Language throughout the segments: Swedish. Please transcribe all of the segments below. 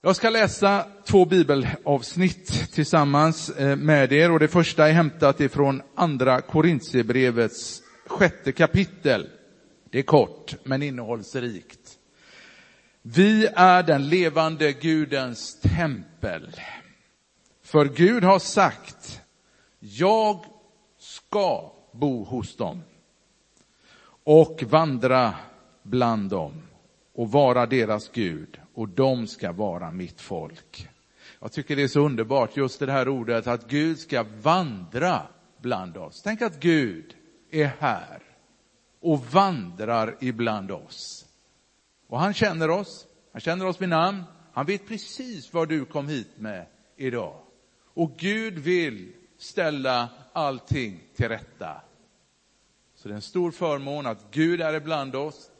Jag ska läsa två bibelavsnitt tillsammans eh, med er och det första är hämtat ifrån andra Korintierbrevets sjätte kapitel. Det är kort men innehållsrikt. Vi är den levande Gudens tempel. För Gud har sagt, jag ska bo hos dem och vandra bland dem och vara deras Gud och de ska vara mitt folk. Jag tycker det är så underbart, just det här ordet att Gud ska vandra bland oss. Tänk att Gud är här och vandrar ibland oss. Och han känner oss, han känner oss vid namn, han vet precis vad du kom hit med idag. Och Gud vill ställa allting till rätta. Så det är en stor förmån att Gud är ibland oss.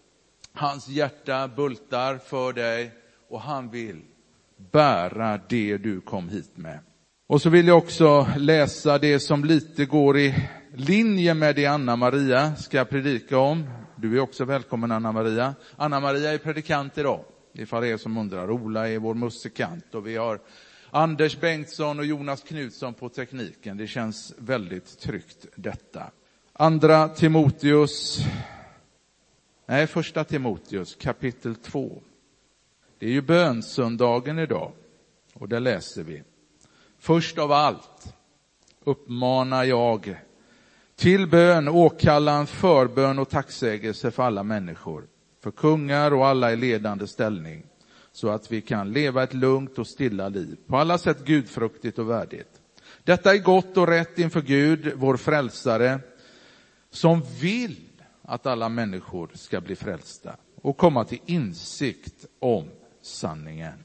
Hans hjärta bultar för dig och han vill bära det du kom hit med. Och så vill jag också läsa det som lite går i linje med det Anna-Maria ska predika om. Du är också välkommen Anna-Maria. Anna-Maria är predikant idag, ifall det är som undrar. Ola är vår musikant och vi har Anders Bengtsson och Jonas Knutsson på tekniken. Det känns väldigt tryggt detta. Andra Timoteus, nej första Timoteus kapitel 2. Det är ju bönsöndagen idag och där läser vi. Först av allt uppmanar jag till bön, åkallan, förbön och tacksägelse för alla människor, för kungar och alla i ledande ställning, så att vi kan leva ett lugnt och stilla liv, på alla sätt gudfruktigt och värdigt. Detta är gott och rätt inför Gud, vår frälsare, som vill att alla människor ska bli frälsta och komma till insikt om sanningen.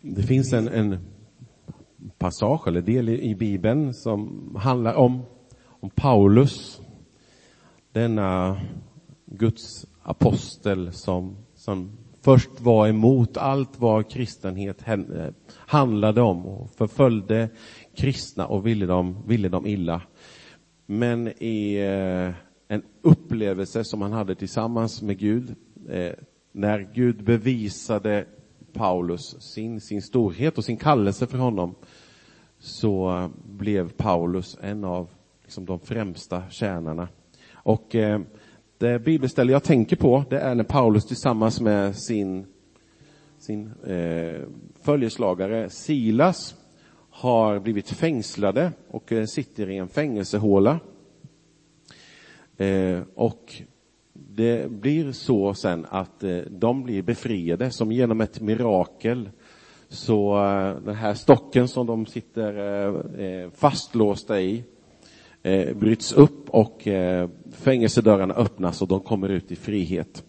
Det finns en, en passage eller del i, i Bibeln som handlar om, om Paulus, denna Guds apostel som, som först var emot allt vad kristenhet handlade om och förföljde kristna och ville dem, ville dem illa. Men i eh, en upplevelse som han hade tillsammans med Gud eh, när Gud bevisade Paulus sin, sin storhet och sin kallelse för honom så blev Paulus en av liksom, de främsta tjänarna. Och eh, det bibelställe jag tänker på det är när Paulus tillsammans med sin, sin eh, följeslagare Silas har blivit fängslade och eh, sitter i en fängelsehåla. Eh, och det blir så sen att eh, de blir befriade som genom ett mirakel. Så eh, den här stocken som de sitter eh, fastlåsta i bryts upp och fängelsedörrarna öppnas och de kommer ut i frihet.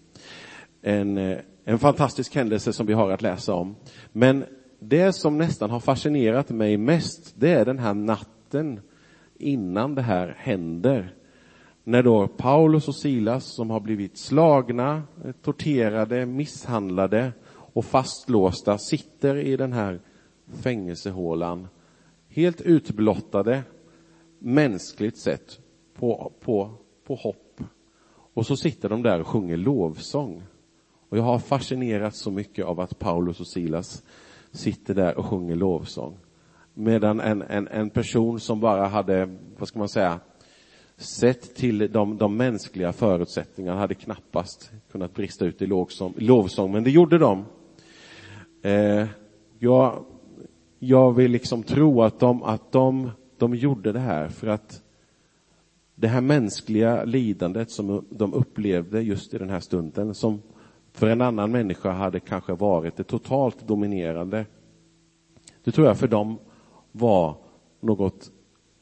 En, en fantastisk händelse som vi har att läsa om. Men det som nästan har fascinerat mig mest, det är den här natten innan det här händer när då Paulus och Silas som har blivit slagna, eh, torterade, misshandlade och fastlåsta sitter i den här fängelsehålan helt utblottade mänskligt sett på, på, på hopp. Och så sitter de där och sjunger lovsång. Och jag har fascinerats så mycket av att Paulus och Silas sitter där och sjunger lovsång. Medan en, en, en person som bara hade, vad ska man säga, sett till de, de mänskliga förutsättningarna hade knappast kunnat brista ut i lovsång, lovsång men det gjorde de. Eh, jag, jag vill liksom tro att, de, att de, de gjorde det här för att det här mänskliga lidandet som de upplevde just i den här stunden, som för en annan människa hade kanske varit det totalt dominerande. Det tror jag för dem var något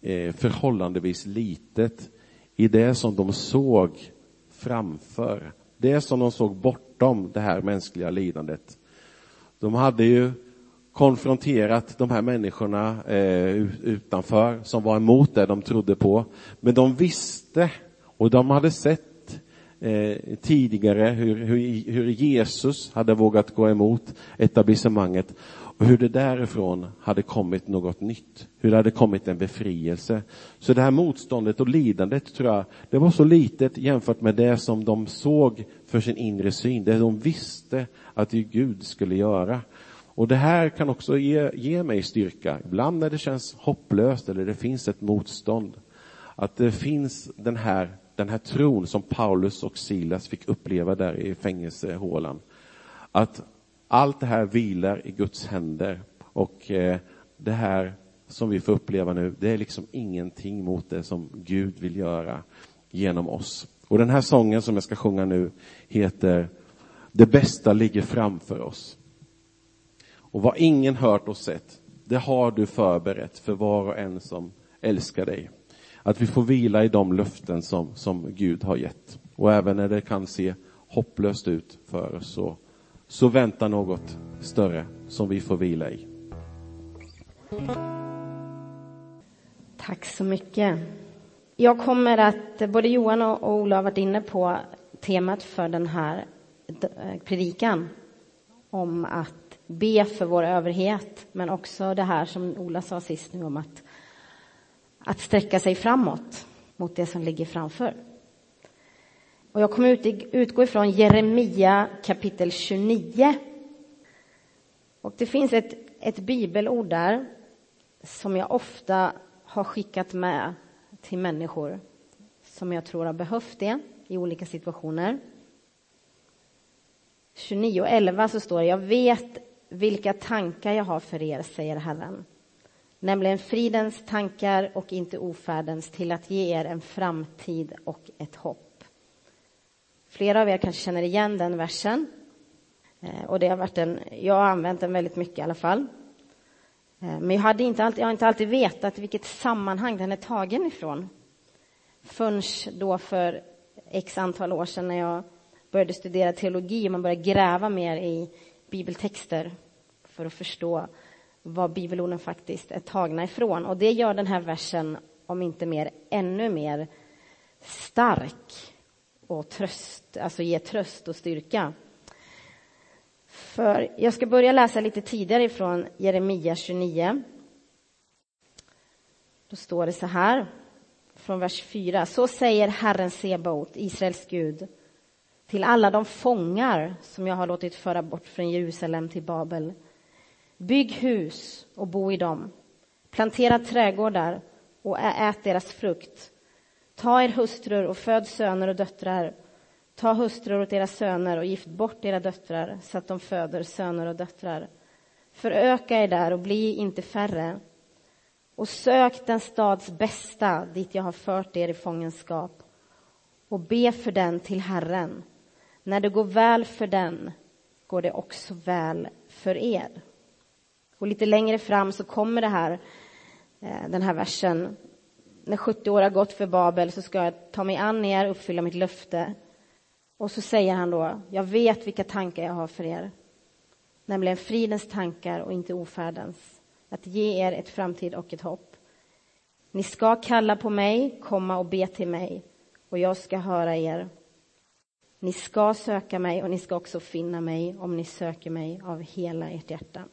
Eh, förhållandevis litet i det som de såg framför. Det som de såg bortom det här mänskliga lidandet. De hade ju konfronterat de här människorna eh, utanför som var emot det de trodde på. Men de visste och de hade sett eh, tidigare hur, hur, hur, Jesus hade vågat gå emot etablissemanget och hur det därifrån hade kommit något nytt, hur det hade kommit en befrielse. Så det här motståndet och lidandet tror jag, det var så litet jämfört med det som de såg för sin inre syn, det de visste att Gud skulle göra. Och det här kan också ge, ge mig styrka, ibland när det känns hopplöst eller det finns ett motstånd. Att det finns den här, den här tron som Paulus och Silas fick uppleva där i fängelsehålan. Att allt det här vilar i Guds händer och eh, det här som vi får uppleva nu, det är liksom ingenting mot det som Gud vill göra genom oss. Och den här sången som jag ska sjunga nu heter Det bästa ligger framför oss. Och vad ingen hört och sett, det har du förberett för var och en som älskar dig. Att vi får vila i de löften som, som Gud har gett. Och även när det kan se hopplöst ut för oss så så väntar något större som vi får vila i. Tack så mycket. Jag kommer att, både Johan och Ola har varit inne på temat för den här eh, predikan om att be för vår överhet, men också det här som Ola sa sist nu om att, att sträcka sig framåt mot det som ligger framför. Och jag kommer utgå ifrån Jeremia kapitel 29. Och det finns ett, ett bibelord där som jag ofta har skickat med till människor som jag tror har behövt det i olika situationer. 29.11 så står det, jag vet vilka tankar jag har för er, säger Herren. Nämligen fridens tankar och inte ofärdens till att ge er en framtid och ett hopp. Flera av er kanske känner igen den versen. Eh, och det har varit en, jag har använt den väldigt mycket i alla fall. Eh, men jag, hade inte alltid, jag har inte alltid vetat vilket sammanhang den är tagen ifrån. Förrän då för x antal år sedan när jag började studera teologi och man började gräva mer i bibeltexter för att förstå vad bibelorden faktiskt är tagna ifrån. Och det gör den här versen, om inte mer, ännu mer stark och tröst, alltså ge tröst och styrka. För jag ska börja läsa lite tidigare ifrån Jeremia 29. Då står det så här, från vers 4. Så säger Herren Sebaot, Israels Gud, till alla de fångar som jag har låtit föra bort från Jerusalem till Babel. Bygg hus och bo i dem. Plantera trädgårdar och ät deras frukt. Ta er hustrur och föd söner och döttrar. Ta hustrur åt era söner och gift bort era döttrar så att de föder söner och döttrar. Föröka er där och bli inte färre. Och sök den stads bästa dit jag har fört er i fångenskap och be för den till Herren. När det går väl för den går det också väl för er. Och lite längre fram så kommer det här, eh, den här versen när 70 år har gått för Babel så ska jag ta mig an er och uppfylla mitt löfte. Och så säger han då, jag vet vilka tankar jag har för er. Nämligen fridens tankar och inte ofärdens. Att ge er ett framtid och ett hopp. Ni ska kalla på mig, komma och be till mig och jag ska höra er. Ni ska söka mig och ni ska också finna mig om ni söker mig av hela ert hjärta.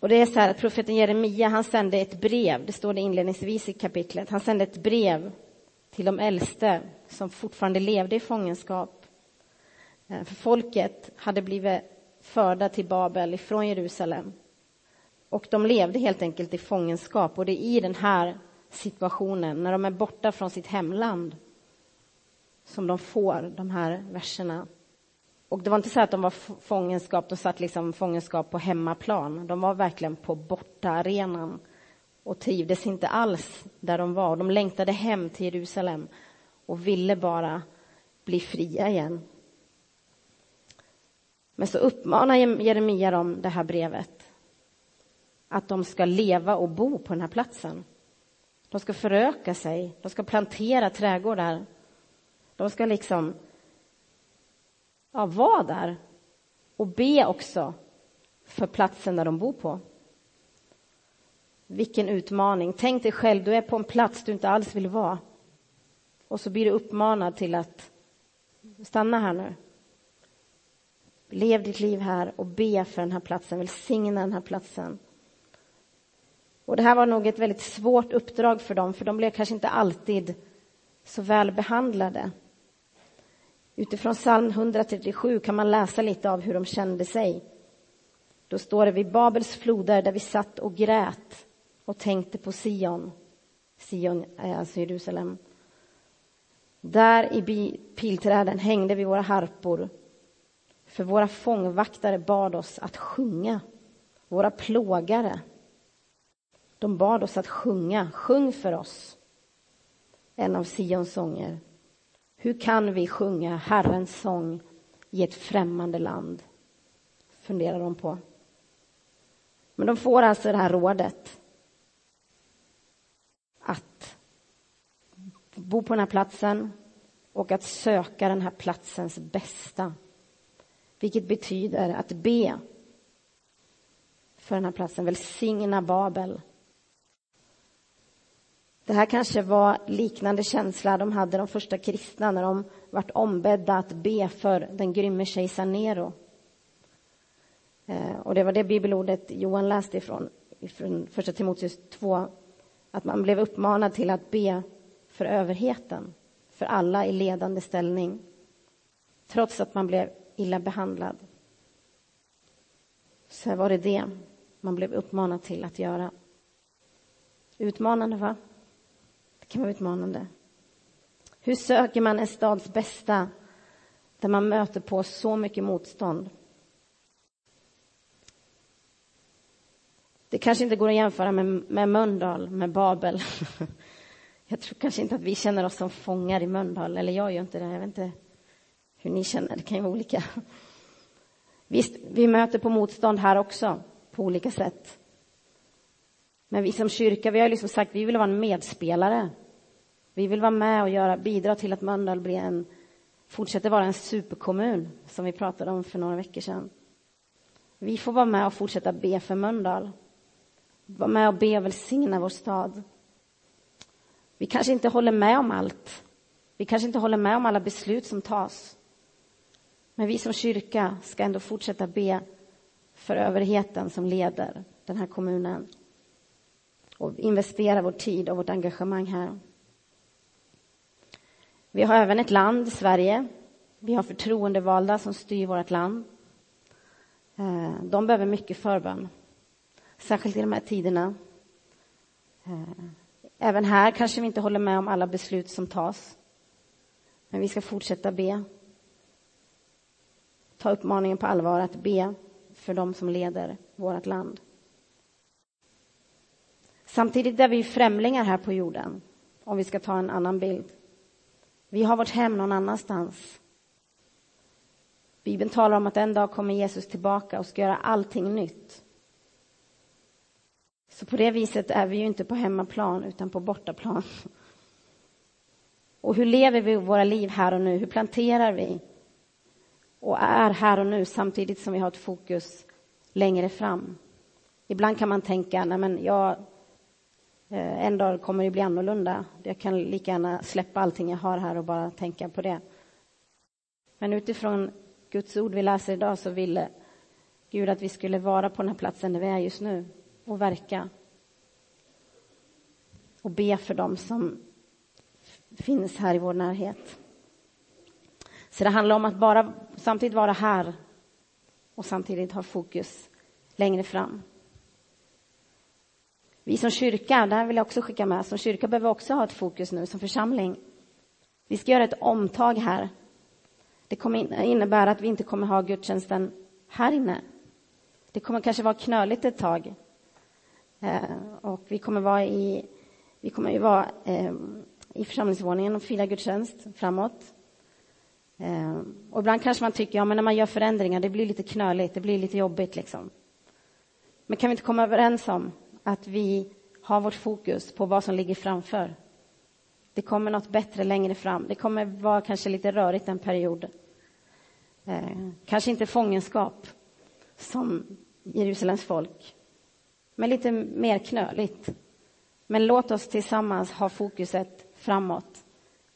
Och det är så här att profeten Jeremia, han sände ett brev, det står det inledningsvis i kapitlet, han sände ett brev till de äldste som fortfarande levde i fångenskap. Eh, för folket hade blivit förda till Babel ifrån Jerusalem. Och de levde helt enkelt i fångenskap och det är i den här situationen, när de är borta från sitt hemland, som de får de här verserna och det var inte så att de var fångenskap, de satt liksom fångenskap på hemmaplan. De var verkligen på bortaarenan och trivdes inte alls där de var. De längtade hem till Jerusalem och ville bara bli fria igen. Men så uppmanar Jeremia dem det här brevet att de ska leva och bo på den här platsen. De ska föröka sig, de ska plantera trädgårdar. De ska liksom ja, var där och be också för platsen där de bor på. Vilken utmaning. Tänk dig själv, du är på en plats du inte alls vill vara. Och så blir du uppmanad till att stanna här nu. Lev ditt liv här och be för den här platsen, välsigna den här platsen. Och det här var nog ett väldigt svårt uppdrag för dem, för de blev kanske inte alltid så väl behandlade. Utifrån psalm 137 kan man läsa lite av hur de kände sig. Då står det vid Babels floder där vi satt och grät och tänkte på Sion. Sion är alltså Jerusalem. Där i pilträden hängde vi våra harpor för våra fångvaktare bad oss att sjunga. Våra plågare. De bad oss att sjunga. Sjung för oss. En av Sions sånger. Hur kan vi sjunga Herrens sång i ett främmande land? Funderar de på. Men de får alltså det här rådet att bo på den här platsen och att söka den här platsens bästa. Vilket betyder att be för den här platsen, välsigna Babel. Det här kanske var liknande känsla de hade de första kristna när de vart ombedda att be för den grymme kejsar Nero. Eh, och det var det bibelordet Johan läste ifrån, ifrån första Timoteus 2, att man blev uppmanad till att be för överheten, för alla i ledande ställning, trots att man blev illa behandlad. Så var det det man blev uppmanad till att göra. Utmanande, va? Det kan vara utmanande. Hur söker man en stads bästa där man möter på så mycket motstånd? Det kanske inte går att jämföra med, med Mölndal, med Babel. Jag tror kanske inte att vi känner oss som fångar i Mölndal, eller jag gör inte det. Jag vet inte hur ni känner, det kan ju vara olika. Visst, vi möter på motstånd här också, på olika sätt. Men vi som kyrka, vi har liksom sagt, vi vill vara en medspelare. Vi vill vara med och göra, bidra till att Mölndal blir en, fortsätter vara en superkommun, som vi pratade om för några veckor sedan. Vi får vara med och fortsätta be för Mölndal. Vara med och be och välsigna vår stad. Vi kanske inte håller med om allt. Vi kanske inte håller med om alla beslut som tas. Men vi som kyrka ska ändå fortsätta be för överheten som leder den här kommunen och investera vår tid och vårt engagemang här. Vi har även ett land, Sverige. Vi har förtroendevalda som styr vårt land. Eh, de behöver mycket förbön, särskilt i de här tiderna. Eh, även här kanske vi inte håller med om alla beslut som tas. Men vi ska fortsätta be ta uppmaningen på allvar att be för dem som leder vårt land. Samtidigt är vi främlingar här på jorden, om vi ska ta en annan bild. Vi har vårt hem någon annanstans. Bibeln talar om att en dag kommer Jesus tillbaka och ska göra allting nytt. Så på det viset är vi ju inte på hemmaplan, utan på bortaplan. Och hur lever vi våra liv här och nu? Hur planterar vi? och är här och nu samtidigt som vi har ett fokus längre fram. Ibland kan man tänka, nej men jag, Eh, en dag kommer det bli annorlunda. Jag kan lika gärna släppa allting jag har här och bara tänka på det. Men utifrån Guds ord vi läser idag så ville Gud att vi skulle vara på den här platsen där vi är just nu och verka. Och be för dem som finns här i vår närhet. Så det handlar om att bara samtidigt vara här och samtidigt ha fokus längre fram. Vi som kyrka, där vill jag också skicka med, som kyrka behöver också ha ett fokus nu som församling. Vi ska göra ett omtag här. Det kommer innebära att vi inte kommer ha gudstjänsten här inne. Det kommer kanske vara knöligt ett tag. Eh, och vi kommer vara i, vi kommer ju vara eh, i församlingsvåningen och fira gudstjänst framåt. Eh, och ibland kanske man tycker, ja men när man gör förändringar, det blir lite knöligt, det blir lite jobbigt liksom. Men kan vi inte komma överens om att vi har vårt fokus på vad som ligger framför? Det kommer något bättre längre fram. Det kommer vara kanske lite rörigt en period. Eh, kanske inte fångenskap som Jerusalems folk, men lite mer knöligt. Men låt oss tillsammans ha fokuset framåt,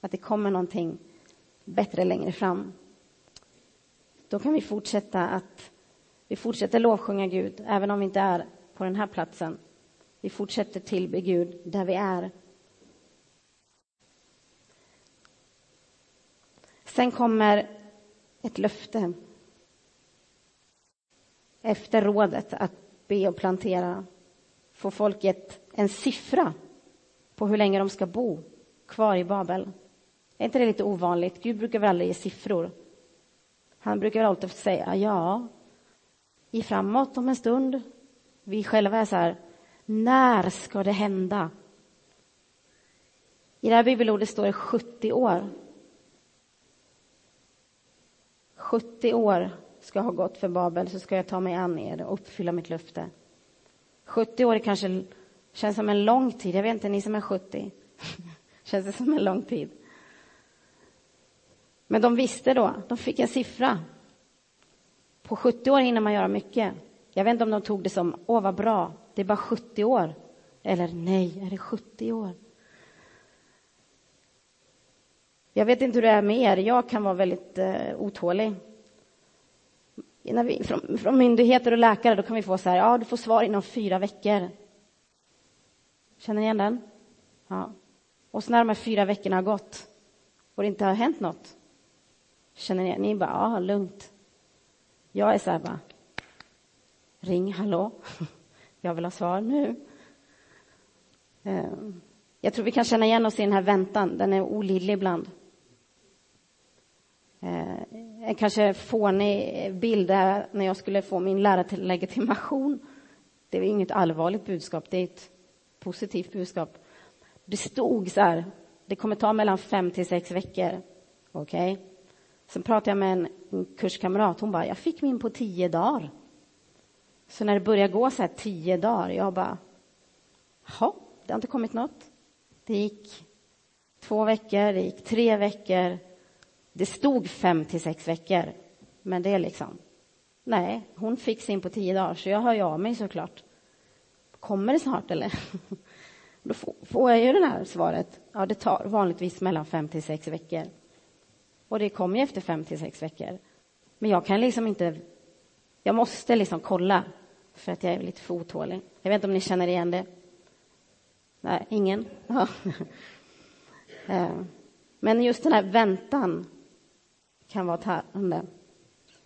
att det kommer någonting bättre längre fram. då kan vi fortsätta att vi fortsätter lovsjunga Gud, även om vi inte är på den här platsen. Vi fortsätter tillbe Gud där vi är. Sen kommer ett löfte efter rådet att be och plantera får folket en siffra på hur länge de ska bo kvar i Babel. Är inte det lite ovanligt? Gud brukar väl aldrig ge siffror? Han brukar alltid säga ja, i framåt om en stund. Vi själva är så här, när ska det hända? I det här bibelordet står det 70 år. 70 år ska ha gått för Babel så ska jag ta mig an er och uppfylla mitt löfte. 70 år kanske känns som en lång tid. Jag vet inte, ni som är 70. känns det som en lång tid? Men de visste då, de fick en siffra. På 70 år hinner man göra mycket. Jag vet inte om de tog det som, åh vad bra, det är bara 70 år. Eller nej, är det 70 år? Jag vet inte hur det är med er, jag kan vara väldigt eh, otålig. När vi, från, från, myndigheter och läkare då kan vi få så här, ja du får svar inom fyra veckor. Känner ni igen den? Ja. Och så när de här fyra veckorna har gått och det inte har hänt något, känner ni? igen, Ni bara, ja lugnt. Jag är så här bara, ring, hallå, jag vill ha svar nu. Eh, jag tror vi kan känna igen oss i den här väntan, den är olidlig ibland. Eh, en kanske fånig bild är när jag skulle få min lärarlegitimation. Det var inget allvarligt budskap, det är ett positivt budskap. Det stod så här, det kommer ta mellan fem till sex veckor. Okej? Okay? Sen pratade jag med en kurskamrat, hon bara, jag fick min på tio dagar. Så när det började gå så här tio dagar, jag bara, ja, det har inte kommit något. Det gick två veckor, det gick tre veckor, det stod fem till sex veckor, men det är liksom... Nej, hon fick sin på tio dagar, så jag hör ju av mig såklart. Kommer det snart, eller? Då får jag ju det här svaret. Ja, det tar vanligtvis mellan fem till sex veckor. Och det kommer ju efter fem till sex veckor. Men jag kan liksom inte... Jag måste liksom kolla, för att jag är lite för otålig. Jag vet inte om ni känner igen det? Nej, ingen? Ja. Eh, men just den här väntan kan vara tärande.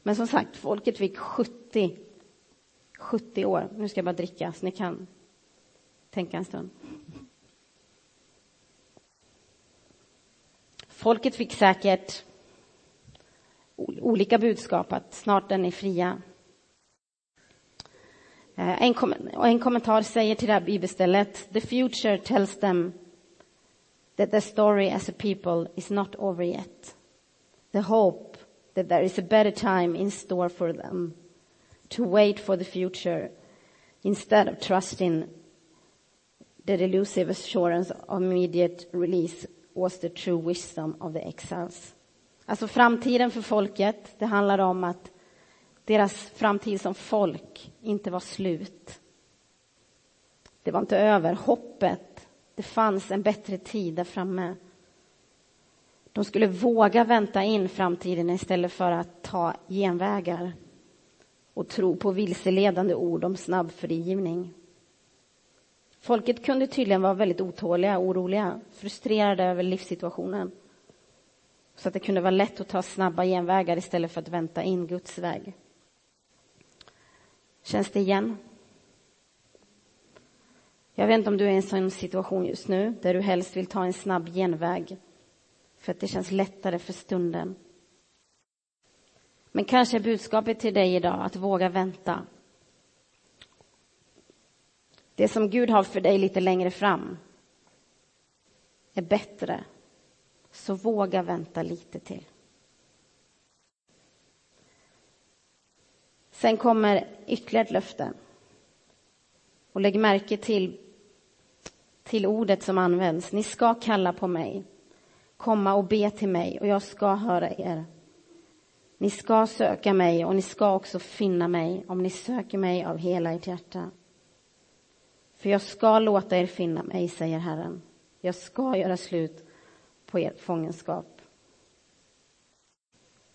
Men som sagt, folket fick 70, 70 år. Nu ska jag bara dricka så ni kan tänka en stund. Folket fick säkert olika budskap, att snart är ni fria. Eh, en, kom en kommentar säger till det här bibelstället, the future tells them that the story as a people is not over yet the hope that there is a better time in store for them to wait for the future instead of trusting the delusive assurance of immediate release was the true wisdom of the exiles. Alltså framtiden för folket, det handlar om att deras framtid som folk inte var slut. Det var inte över. Hoppet, det fanns en bättre tid där framme. De skulle våga vänta in framtiden istället för att ta genvägar och tro på vilseledande ord om snabb frigivning. Folket kunde tydligen vara väldigt otåliga, oroliga, frustrerade över livssituationen. Så att det kunde vara lätt att ta snabba genvägar istället för att vänta in Guds väg. Känns det igen? Jag vet inte om du är i en sån situation just nu där du helst vill ta en snabb genväg för att det känns lättare för stunden. Men kanske är budskapet till dig idag att våga vänta. Det som Gud har för dig lite längre fram är bättre. Så våga vänta lite till. Sen kommer ytterligare ett löfte. Och lägg märke till, till ordet som används. Ni ska kalla på mig komma och be till mig och jag ska höra er. Ni ska söka mig och ni ska också finna mig om ni söker mig av hela ert hjärta. För jag ska låta er finna mig, säger Herren. Jag ska göra slut på er fångenskap.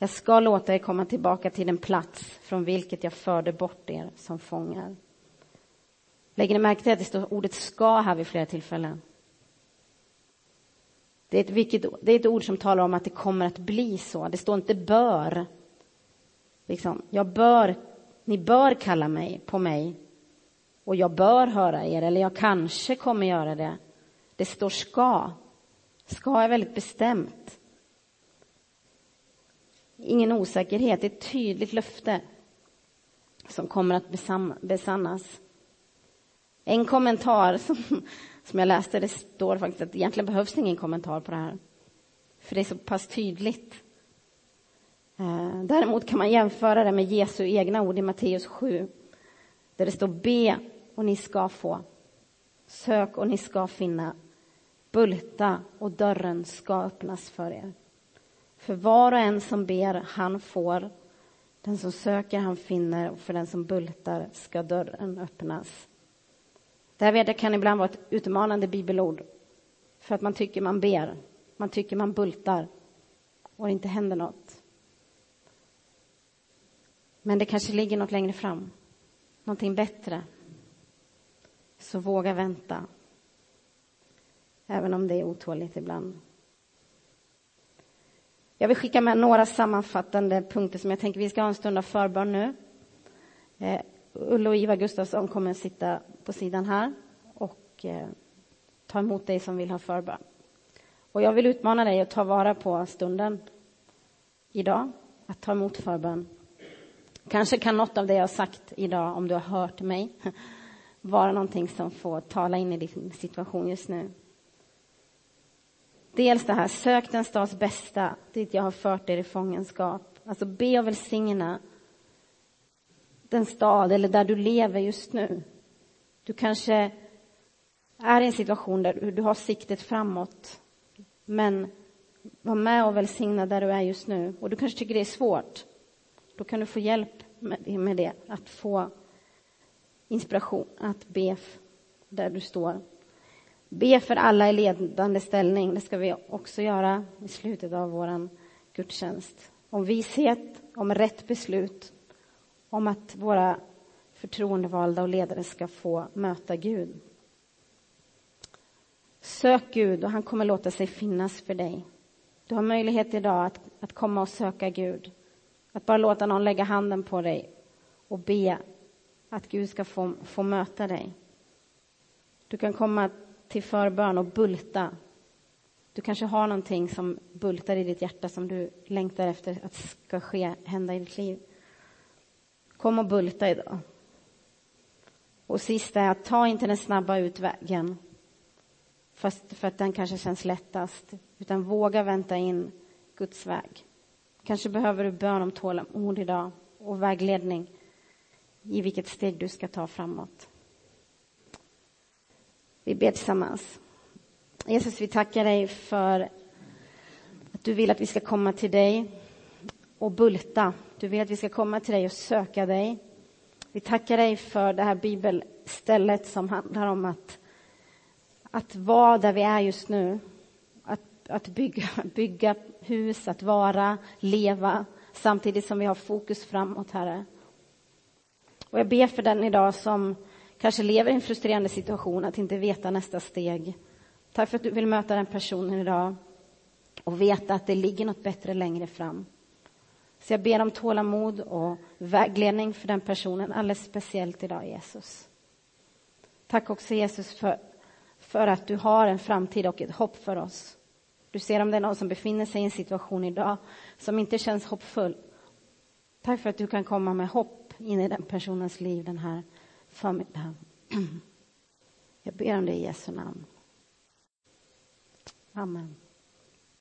Jag ska låta er komma tillbaka till den plats från vilket jag förde bort er som fångar. Lägger ni märke till att det står ordet ska här vid flera tillfällen? Det är, ett, vilket, det är ett ord som talar om att det kommer att bli så. Det står inte bör. Liksom, jag bör, ni bör kalla mig på mig och jag bör höra er, eller jag kanske kommer göra det. Det står ska. Ska är väldigt bestämt. Ingen osäkerhet, det är ett tydligt löfte som kommer att besannas. En kommentar som, som jag läste, det står faktiskt att egentligen behövs ingen kommentar på det här. För det är så pass tydligt. Eh, däremot kan man jämföra det med Jesu egna ord i Matteus 7. Där det står be och ni ska få. Sök och ni ska finna. Bulta och dörren ska öppnas för er. För var och en som ber, han får. Den som söker, han finner. Och för den som bultar ska dörren öppnas. Det här vet jag kan ibland vara ett utmanande bibelord. För att man tycker man ber, man tycker man bultar och det inte händer något. Men det kanske ligger något längre fram, någonting bättre. Så våga vänta. Även om det är otåligt ibland. Jag vill skicka med några sammanfattande punkter som jag tänker vi ska ha en stund av förbön nu. Eh, Ulla och Ivar Gustafsson kommer att sitta på sidan här och eh, ta emot dig som vill ha förbön. Och jag vill utmana dig att ta vara på stunden idag, att ta emot förbön. Kanske kan något av det jag har sagt idag, om du har hört mig, vara någonting som får tala in i din situation just nu. Dels det här, sök den stads bästa dit jag har fört er i fångenskap. Alltså be och välsigna den stad eller där du lever just nu. Du kanske är i en situation där du har siktet framåt. Men var med och välsigna där du är just nu. Och du kanske tycker det är svårt. Då kan du få hjälp med det, att få inspiration att be där du står. Be för alla i ledande ställning. Det ska vi också göra i slutet av vår gudstjänst. Om vishet, om rätt beslut, om att våra förtroendevalda och ledare ska få möta Gud. Sök Gud och han kommer låta sig finnas för dig. Du har möjlighet idag att, att komma och söka Gud. Att bara låta någon lägga handen på dig och be att Gud ska få, få möta dig. Du kan komma till förbön och bulta. Du kanske har någonting som bultar i ditt hjärta som du längtar efter att ska ske, hända i ditt liv. Kom och bulta idag. Och sist är att ta inte den snabba utvägen fast för att den kanske känns lättast, utan våga vänta in Guds väg. Kanske behöver du bön om tålamod idag och vägledning i vilket steg du ska ta framåt. Vi ber tillsammans. Jesus, vi tackar dig för att du vill att vi ska komma till dig och bulta. Du vill att vi ska komma till dig och söka dig. Vi tackar dig för det här bibelstället som handlar om att, att vara där vi är just nu. Att, att bygga, bygga hus, att vara, leva samtidigt som vi har fokus framåt, Herre. Och jag ber för den idag som kanske lever i en frustrerande situation, att inte veta nästa steg. Tack för att du vill möta den personen idag och veta att det ligger något bättre längre fram. Så jag ber om tålamod och vägledning för den personen, alldeles speciellt idag, Jesus. Tack också, Jesus, för, för att du har en framtid och ett hopp för oss. Du ser om det är någon som befinner sig i en situation idag som inte känns hoppfull. Tack för att du kan komma med hopp in i den personens liv den här förmiddagen. Jag ber om det i Jesu namn. Amen.